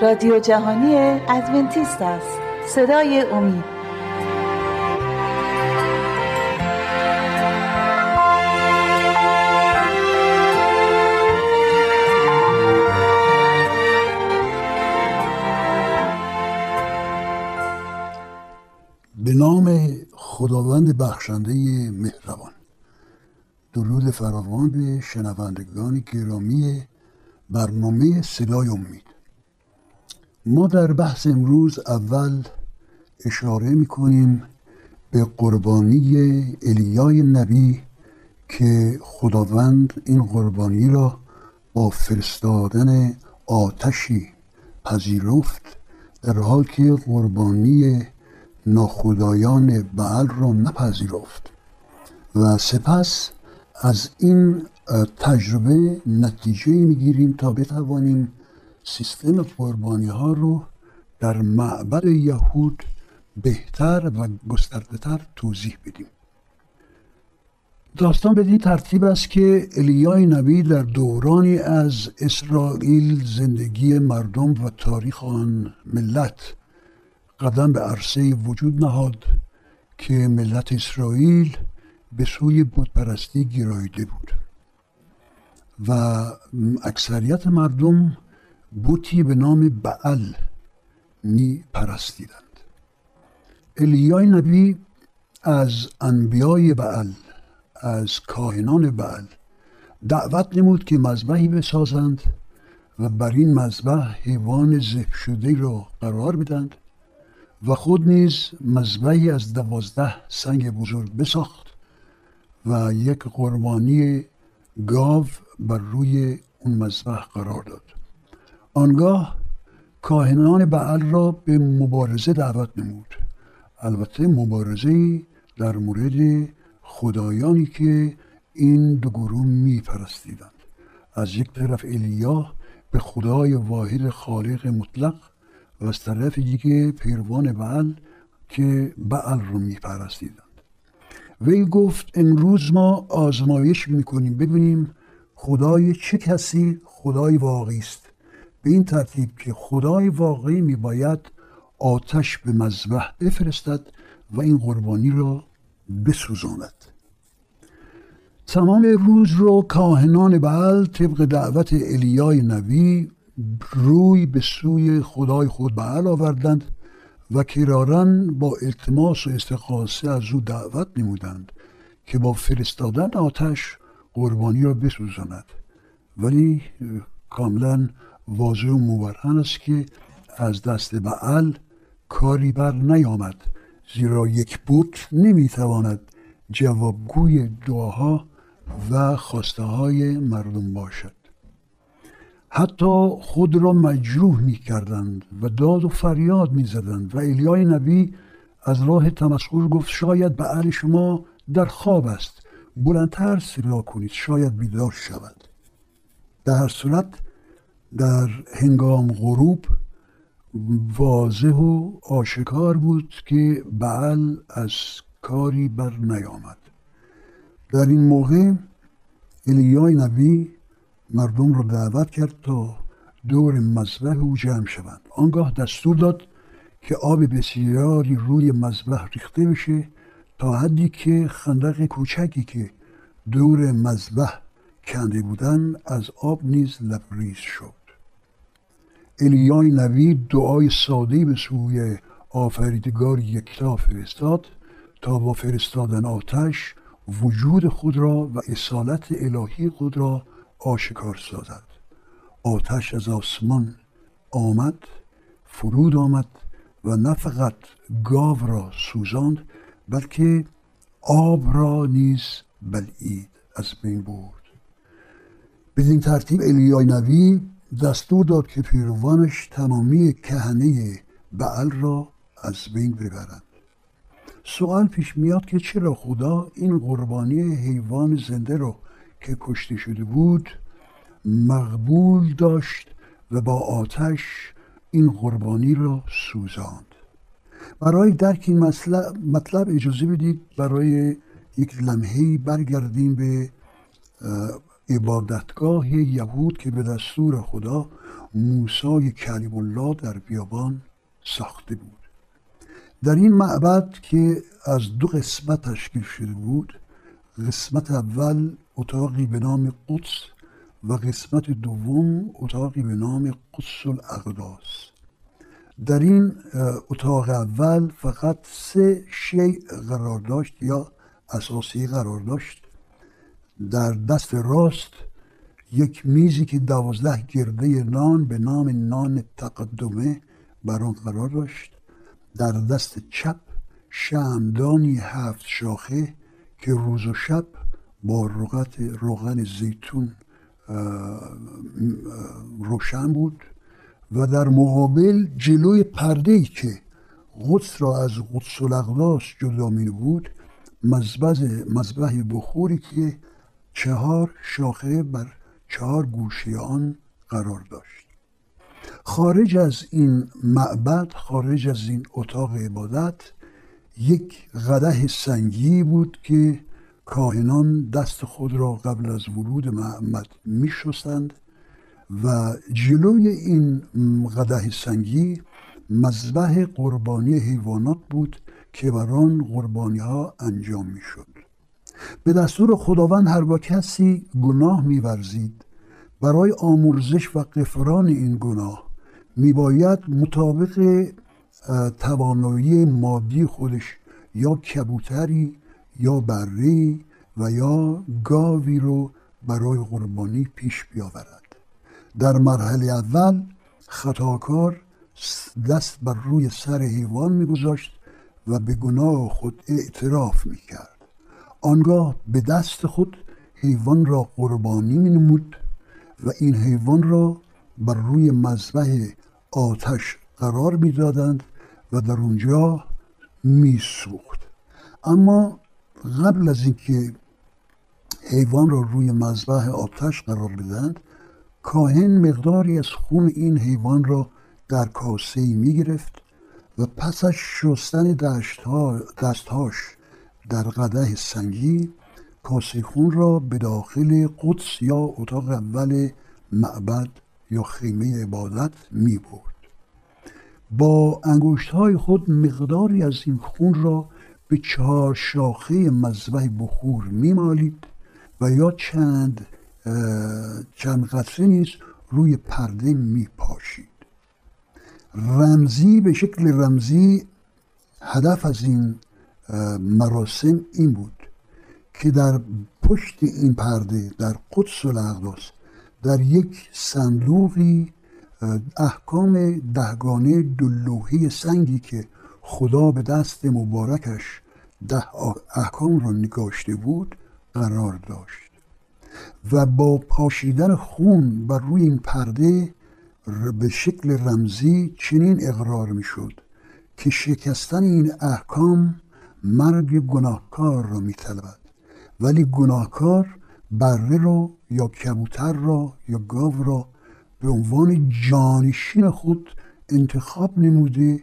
رادیو جهانی ادونتیست است. صدای امید. به نام خداوند بخشنده مهربان. درود فراوان به شنوندگان گرامی برنامه صدای امید. ما در بحث امروز اول اشاره می‌کنیم به قربانی الیای نبی که خداوند این قربانی را با فرستادن آتشی پذیرفت در حال که قربانی ناخدایان بعل را نپذیرفت. و سپس از این تجربه نتیجه می‌گیریم تا بتوانیم سیستم قربانی ها رو در معبد یهود بهتر و گسترده تر توضیح بدیم. داستان به این ترتیب است که الیای نبی در دورانی از اسرائیل زندگی مردم و تاریخ آن ملت قدم به عرصه وجود نهاد که ملت اسرائیل به سوی بودپرستی گرایده بود و اکثریت مردم بوتی به نام بعل می پرستیدند الیای نبی از انبیای بعل از کاهنان بعل دعوت نمود که مذبحی بسازند و بر این مذبح حیوان ذبح شده را قرار بدند و خود نیز مذبحی از دوازده سنگ بزرگ بساخت و یک قربانی گاو بر روی اون مذبح قرار داد. آنگاه کاهنان بعل را به مبارزه دعوت نمود. البته مبارزه در مورد خدایانی که این دو گروه می پرستیدند از یک طرف الیا به خدای واحد خالق مطلق و از طرف دیگه پیروان بعل که بعل رو می پرستیدند وی گفت امروز ما آزمایش می‌کنیم ببینیم خدای چه کسی خدای واقعی است. به این ترتیب که خدای واقعی میباید آتش به مذبح بفرستد و این قربانی را بسوزاند. تمام روز رو کاهنان بعل طبق دعوت الیای نبی روی به سوی خدای خود بعل آوردند و کرارن با التماس و استقاسه از او دعوت نمودند که با فرستادن آتش قربانی را بسوزاند. ولی کاملا واضح و مبرهن است که از دست بعل کاری بر نیامد زیرا یک بوت نمی‌تواند جوابگوی دعاها و خواسته های مردم باشد. حتی خود را مجروح می کردند و داد و فریاد می زدند و الیای نبی از راه تمسخر گفت شاید به شما در خواب است بلندتر صدا کنید شاید بیدار شود. در هر صورت در هنگام غروب واضح و آشکار بود که بعل از کاری بر نیامد. در این موقع الیای نبی مردم را دعوت کرد تا دور مذبح او جمع شوند. آنگاه دستور داد که آب بسیاری روی مذبح ریخته بشه تا حدی که خندق کوچکی که دور مذبح کنده بودن از آب نیز لبریز شد. الیای نبی دعای ساده به سوی آفریدگار یکتا فرستاد تا با فرستادن آتش وجود خود را و اصالت الهی خود را آشکار سازد. آتش از آسمان آمد فرود آمد و نه فقط گاو را سوزاند بلکه آب را نیز بلعید از بین برد. بدین ترتیب الیای نبی دستور داد که پیروانش تمامی کهنه بعل را از بین ببرند سوال پیش میاد که چرا خدا این قربانی حیوان زنده رو که کشته شده بود مقبول داشت و با آتش این قربانی را سوزاند. برای درک این مطلب اجازه بدید برای یک لمحه برگردیم به عبادتگاه یهود که به دستور خدا موسای کلیم الله در بیابان ساخته بود. در این معبد که از دو قسمت تشکیل شده بود قسمت اول اتاقی به نام قدس و قسمت دوم اتاقی به نام قدس الاقداس. در این اتاق اول فقط سه شیء قرار داشت یا اساسی قرار داشت. در دست راست یک میزی که دوازده گرده نان به نام نان تقدمه بر آن قرار داشت. در دست چپ شمدانی هفت شاخه که روز و شب با رغت روغن زیتون روشن بود و در مقابل جلوی پرده ای که قدس را از قدس الاقداس جدا می بود مذبح بخوری که چهار شاخه بر چهار گوشه آن قرار داشت. خارج از این معبد خارج از این اتاق عبادت یک قده سنگی بود که کاهنان دست خود را قبل از ورود معبد می شستند و جلوی این قده سنگی مذبح قربانی حیوانات بود که بر آن قربانی ها انجام می شد به دستور خداوند هر کسی گناه میورزید. برای آمرزش و قفران این گناه میباید مطابق توانایی مادی خودش یا کبوتری یا بری و یا گاوی رو برای قربانی پیش بیاورد. در مرحله اول خطاکار دست بر روی سر حیوان میگذاشت و به گناه خود اعتراف می‌کرد. آنگاه به دست خود حیوان را قربانی می نمود و این حیوان را بر روی مذبح آتش قرار می‌دادند و در اونجا میسوخت. اما قبل از اینکه حیوان را روی مذبح آتش قرار بدند کاهن مقداری از خون این حیوان را در کاسه می گرفت و پس از شستن دستهاش در قده سنگی کاسه خون را به داخل قدس یا اتاق اول معبد یا خیمه عبادت می برد. با انگشت های خود مقداری از این خون را به چهار شاخه مذبح بخور میمالید و یا چند چند قطره نیز روی پرده می پاشید. رمزی به شکل رمزی هدف از این مراسم این بود که در پشت این پرده در قدس الاقداس در یک صندوقی احکام دهگانه دلوهی سنگی که خدا به دست مبارکش ده احکام را نگاشته بود قرار داشت. و با پاشیدن خون بر روی این پرده به شکل رمزی چنین اقرار می شد که شکستن این احکام مرگ گناهکار را میطلبد. ولی گناهکار بره را یا کبوتر را یا گاو را به عنوان جانشین خود انتخاب نموده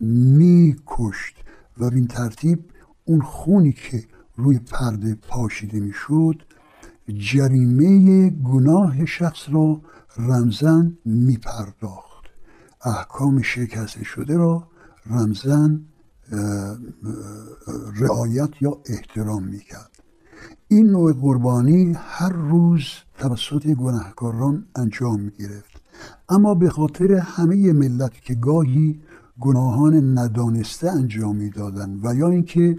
میکشت و این ترتیب اون خونی که روی پرده پاشیده می‌شد جریمه گناه شخص را رمزن میپرداخت. احکام شکسته شده را رمزن رعایت یا احترام می‌کرد. این نوع قربانی هر روز توسط گناهکاران انجام می‌گرفت. اما به خاطر همه ملت که گاهی گناهان ندانسته انجام می‌دادند و یا اینکه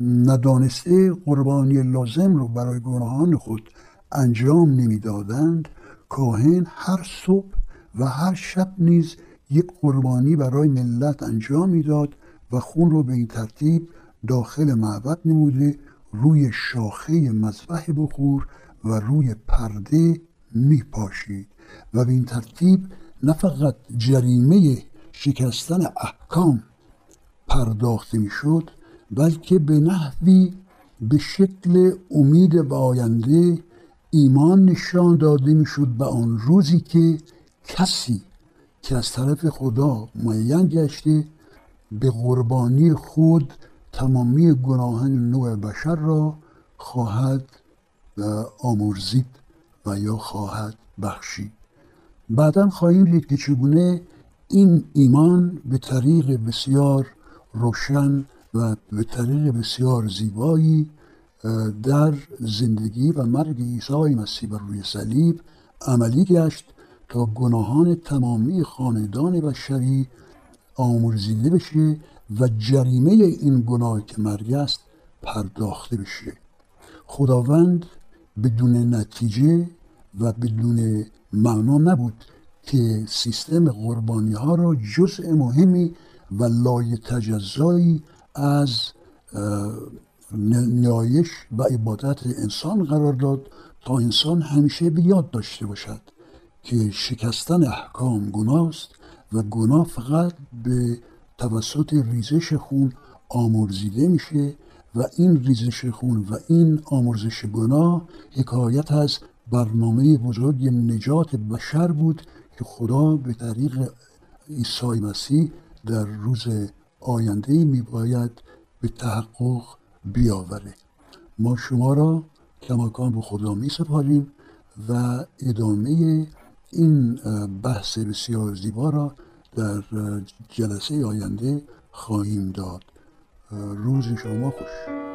ندانسته قربانی لازم رو برای گناهان خود انجام نمی‌دادند کاهن هر صبح و هر شب نیز یک قربانی برای ملت انجام می‌داد و خون رو به این ترتیب داخل معبد نموده روی شاخه مذبح بخور و روی پرده می پاشید و به این ترتیب نه فقط جریمه شکستن احکام پرداخته می‌شد بلکه به نحوی به شکل امید به آینده ایمان نشان داده می‌شد به آن روزی که کسی که از طرف خدا معین گشته به قربانی خود تمامی گناهان نوع بشر را خواهد آمرزید و یا خواهد بخشید. بعدا خواهیم دید که چگونه این ایمان به طریق بسیار روشن و به طریق بسیار زیبایی در زندگی و مرگ عیسی مسیح بر روی صلیب عملی گشت. تا گناهان تمامی خاندان بشری آمرزیده بشه و جریمه این گناه که مرگ است پرداخته بشه خداوند بدون نتیجه و بدون معنا نبود که سیستم قربانی ها را جزء مهمی و لای تجزایی از نیایش و عبادت انسان قرار داد تا انسان همیشه به یاد داشته باشد. که شکستن احکام گناست و گناه فقط به توسط ریزش خون آمرزیده میشه و این ریزش خون و این آمرزش گناه حکایت از برنامه بزرگ نجات بشر بود که خدا به طریق عیسی مسیح در روز آینده می باید به تحقق بیاوره. ما شما را کماکان به خدا می سپاریم و ادامه این بحث بسیار زیبا را در جلسه آینده خواهیم داد. روز شما خوش.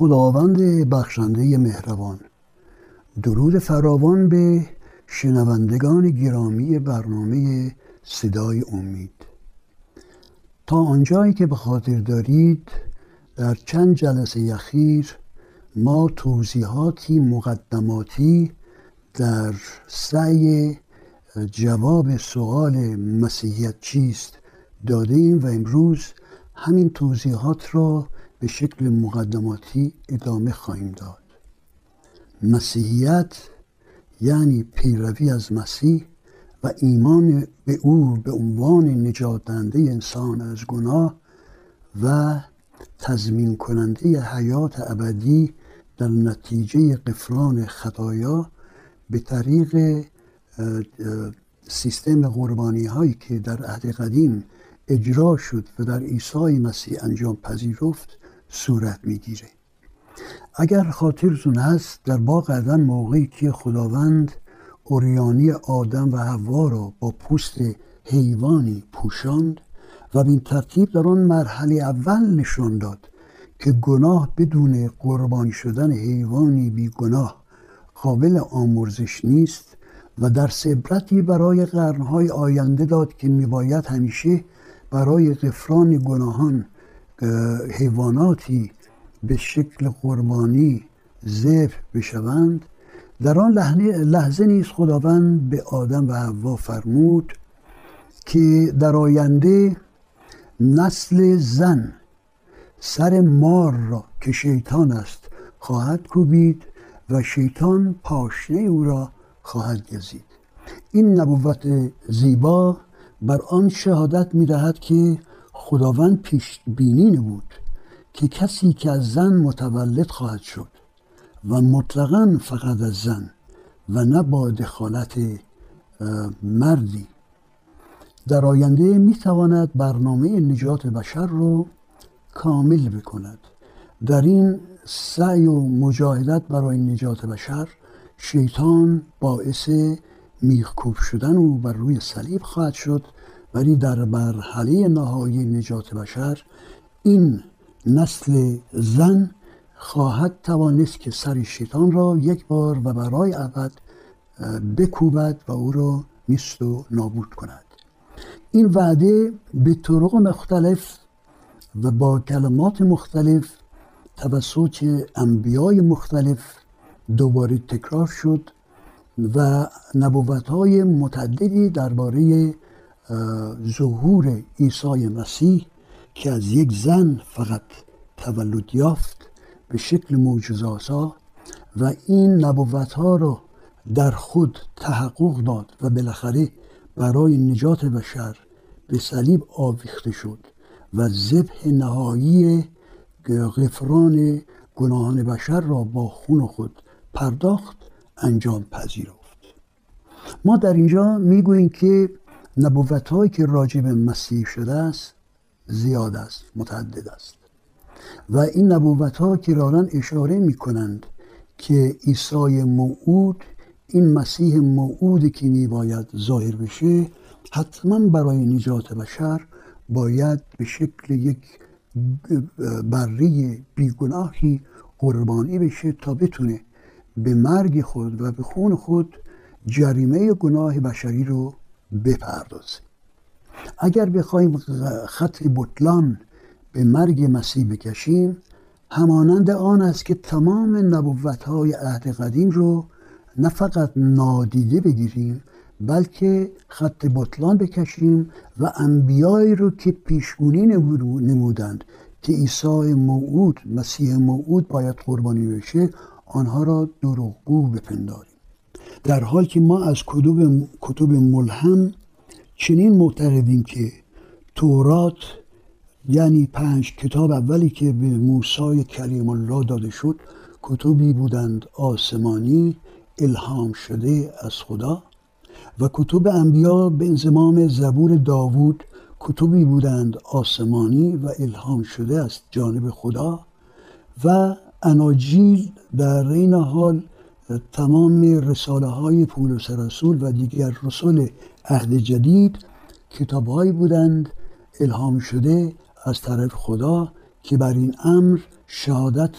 خداوند بخشنده مهربان. درود فراوان به شنوندگان گرامی برنامه صدای امید. تا آنجایی که به خاطر دارید در چند جلسه اخیر ما توضیحاتی مقدماتی در سعی جواب سوال مسیحیت چیست داده ایم و امروز همین توضیحات را به شکل مقدماتی ادامه خواهیم داد. مسیحیت یعنی پیروی از مسیح و ایمان به او به عنوان نجات انسان از گناه و تضمین کننده حیات ابدی در نتیجه قفران خطایا به طریق سیستم قربانی هایی که در عهد قدیم اجرا شد و در عیسی مسیح انجام پذیرفت صورت می‌گیره. اگر خاطرتون هست در باغ عدن موقعی که خداوند اوریانی آدم و حوا را با پوست حیوانی پوشاند و به این ترتیب در آن مرحله اول نشان داد که گناه بدون قربانی شدن حیوانی بی گناه قابل آمرزش نیست و در عبرتی برای قرنهای آینده داد که میباید همیشه برای غفران گناهان حیواناتی به شکل قربانی ذبح بشوند. در آن لحظه نیز خداوند به آدم و حوا فرمود که در آینده نسل زن سر مار را که شیطان است خواهد کوبید و شیطان پاشنه او را خواهد گزید. این نبوت زیبا بر آن شهادت می دهد که خداوند پیش بینی بود که کسی که از زن متولد خواهد شد و مطلقا فقط از زن و نه با دخالت مردی. در آینده می تواند برنامه نجات بشر رو کامل بکند. در این سعی و مجاهدت برای نجات بشر شیطان باعث میخکوب شدن او بر روی صلیب خواهد شد. ولی در مرحله نهایی نجات بشر این نسل زن خواهد توانست که سر شیطان را یک بار و برای ابد بکوبد و او را نیست و نابود کند. این وعده به طرق مختلف و با کلمات مختلف توسط انبیای مختلف دوباره تکرار شد و نبوت های متعددی درباره ظهور عیسی مسیح که از یک زن فقط تولد یافت به شکل معجزاسا و این نبوت ها را در خود تحقق داد و بالاخره برای نجات بشر به صلیب آویخته شد و ذبح نهایی غفران گناهان بشر را با خون خود پرداخت انجام پذیرفت. ما در اینجا می‌گوییم که نبوت هایی که راجع به مسیح شده است زیاد است متعدد است. و این نبوت ها کرارا اشاره می کنند که عیسی موعود این مسیح موعودی که می باید ظاهر بشه حتما برای نجات بشر باید به شکل یک بری بیگناهی قربانی بشه تا بتونه به مرگ خود و به خون خود جریمه گناه بشری رو بپردازه اگر بخوایم خط بطلان به مرگ مسیح بکشیم همانند آن است که تمام نبوت های عهد قدیم رو نه فقط نادیده بگیریم بلکه خط بطلان بکشیم و انبیایی رو که پیشگونی نمودند که عیسی موعود مسیح موعود باید قربانی بشه آنها را دروغگو بپنداریم. در حال که ما از کتب, کتب ملهم چنین معتقدیم که تورات یعنی پنج کتاب اولی که به موسی کلیم الله داده شد کتبی بودند آسمانی الهام شده از خدا و کتب انبیا به انزمام زبور داوود کتبی بودند آسمانی و الهام شده از جانب خدا و اناجیل در این حال تمام رساله های پولس رسول و دیگر رسول عهد جدید کتابهایی بودند الهام شده از طرف خدا که بر این امر شهادت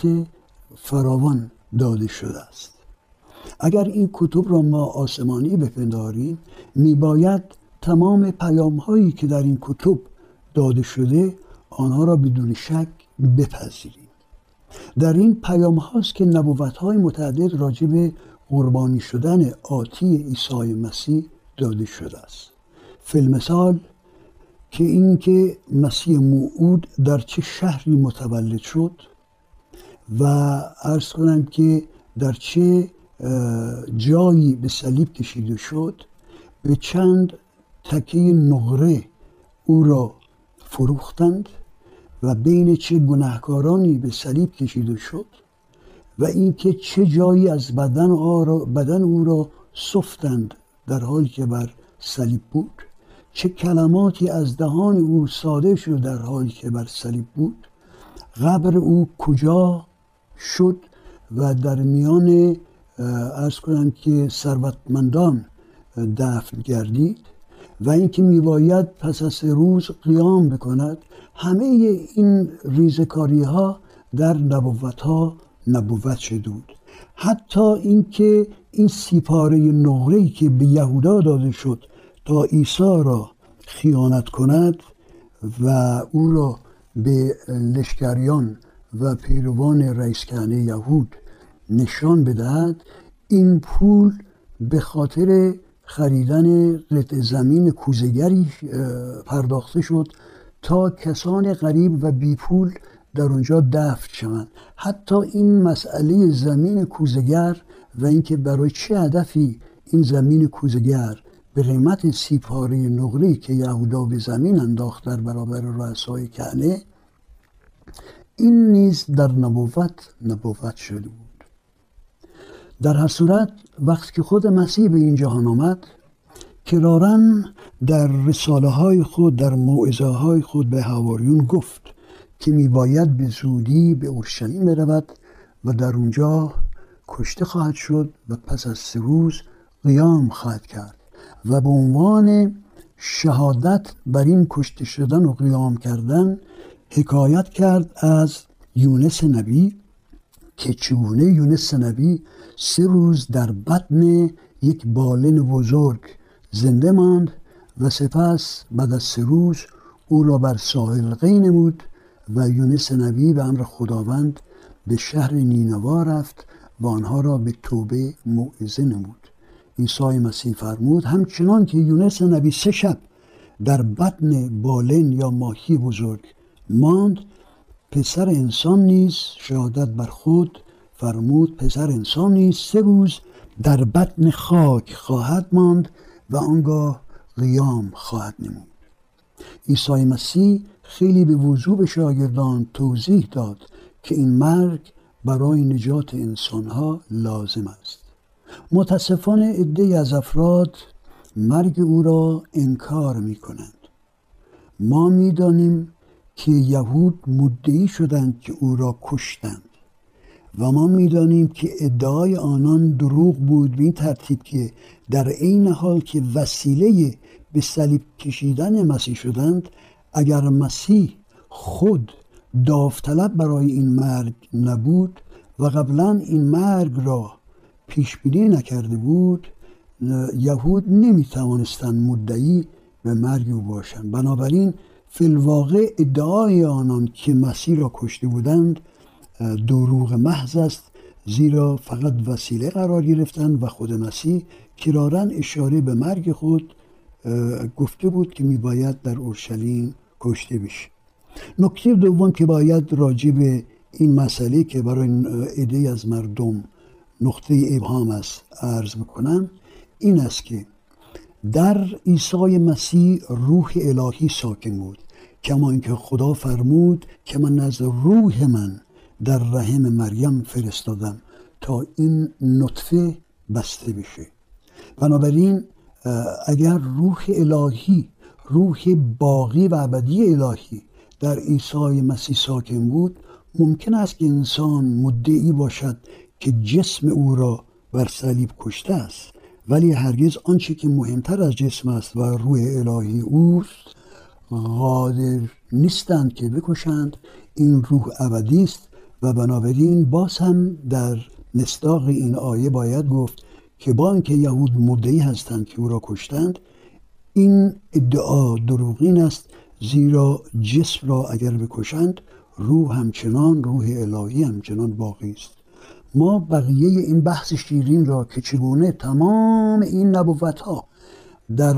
فراوان داده شده است. اگر این کتب را ما آسمانی بپنداریم میباید تمام پیام هایی که در این کتب داده شده آنها را بدون شک بپذیریم. در این پیام هاست که نبوت های متعدد راجع به قربانی شدن آتی عیسی مسیح داده شده است. فیلمثال که اینکه مسیح موعود در چه شهری متولد شد و ارز کنم که در چه جایی به صلیب کشیده شد به چند تکه نقره او را فروختند. و بین چه گناهکارانی به صلیب کشیده شد و اینکه چه جایی از بدن, بدن او را سفتند در حالی که بر صلیب بود چه کلماتی از دهان او ساده شد در حالی که بر صلیب بود قبر او کجا شد و در میان ارز کنم که ثروتمندان دفن گردید و اینکه میباید پس از روز قیام بکند همه این ریزکاری ها در نبوت ها نبوت شده بود. حتی اینکه این سیپاره نقره که به یهودا داده شد تا عیسی را خیانت کند و او را به لشکریان و پیروان رئیس یهود نشان بدهد این پول به خاطر خریدن قطع زمین کوزگری پرداخته شد تا کسان غریب و بی پول در اونجا دفن شوند. حتی این مسئله زمین کوزگر و اینکه برای چه هدفی این زمین کوزگر به قیمت سی پاره نقره که یهودا به زمین انداخت در برابر رؤسای کنه این نیز در نبوت نبوت شده بود. در هر صورت وقتی که خود مسیح به این جهان آمد کرارن در رساله های خود در موعظه های خود به هواریون گفت که میباید به زودی به اورشلیم برود و در اونجا کشته خواهد شد و پس از سه روز قیام خواهد کرد و به عنوان شهادت بر این کشته شدن و قیام کردن حکایت کرد از یونس نبی که چگونه یونس نبی سه روز در بطن یک بالن بزرگ زنده ماند و سپس بعد از سه روز او را بر ساحل قی نمود و یونس نبی به امر خداوند به شهر نینوا رفت و آنها را به توبه موعظه نمود. عیسی مسیح فرمود همچنان که یونس نبی سه شب در بطن بالن یا ماهی بزرگ ماند پسر انسان نیز شهادت بر خود فرمود پسر انسان نیز سه روز در بطن خاک خواهد ماند و آنگاه قیام خواهد نمود. عیسی مسیح خیلی به وضوع به شاگردان توضیح داد که این مرگ برای نجات انسانها لازم است. متاسفانه عده از افراد مرگ او را انکار می کنند ما می‌دانیم که یهود مدعی شدند که او را کشتند. و ما می‌دانیم که ادعای آنان دروغ بود به این ترتیب که در عین حال که وسیله به صلیب کشیدن مسیح شدند اگر مسیح خود داوطلب برای این مرگ نبود و قبلا این مرگ را پیش بینی نکرده بود یهود نمی توانستند مدعی به مرگ او باشند. بنابراین فی الواقع ادعای آنان که مسیح را کشته بودند دروغ محض است زیرا فقط وسیله قرار گرفتند و خود مسیح کرارن اشاره به مرگ خود گفته بود که میباید در اورشلیم کشته بشه. نکته دوم که باید راجع به این مسئله که برای عده از مردم نقطه ابهام است عرض می‌کنم این است که در عیسی مسیح روح الهی ساکن بود کما اینکه خدا فرمود که من از روح من در رحم مریم فرستادم تا این نطفه بسته بشه. بنابراین اگر روح الهی روح باقی و ابدی الهی در عیسی مسیح ساکن بود ممکن است که انسان مدعی باشد که جسم او را بر صلیب کشته است. ولی هرگز آنچه که مهمتر از جسم است و روح الهی اوست قادر نیستند که بکشند. این روح ابدی است و بنابراین باز هم در مصداق این آیه باید گفت که با اینکه یهود مدعی هستند که او را کشتند این ادعا دروغین است زیرا جسم را اگر بکشند روح همچنان روح الهی همچنان باقی است. ما بقیه این بحث شیرین را که چگونه تمام این نبوت ها در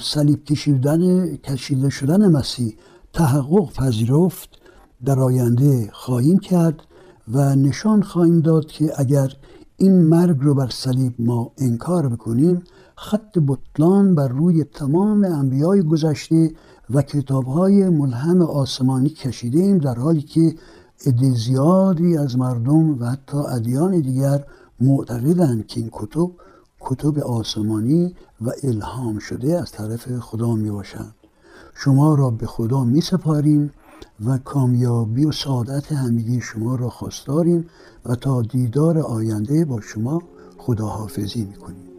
صلیب کشیدن کشیده شدن مسیح تحقق پذیرفت در آینده خواهیم کرد و نشان خواهیم داد که اگر این مرگ رو بر صلیب ما انکار بکنیم خط بطلان بر روی تمام انبیای گذشته و کتاب های ملهم آسمانی کشیده ایم در حالی که عده زیادی از مردم و حتی ادیان دیگر معتقدند که این کتب کتب آسمانی و الهام شده از طرف خدا می باشند شما را به خدا می سپاریم و کامیابی و سعادت همگی شما را خواستاریم و تا دیدار آینده با شما خداحافظی می کنیم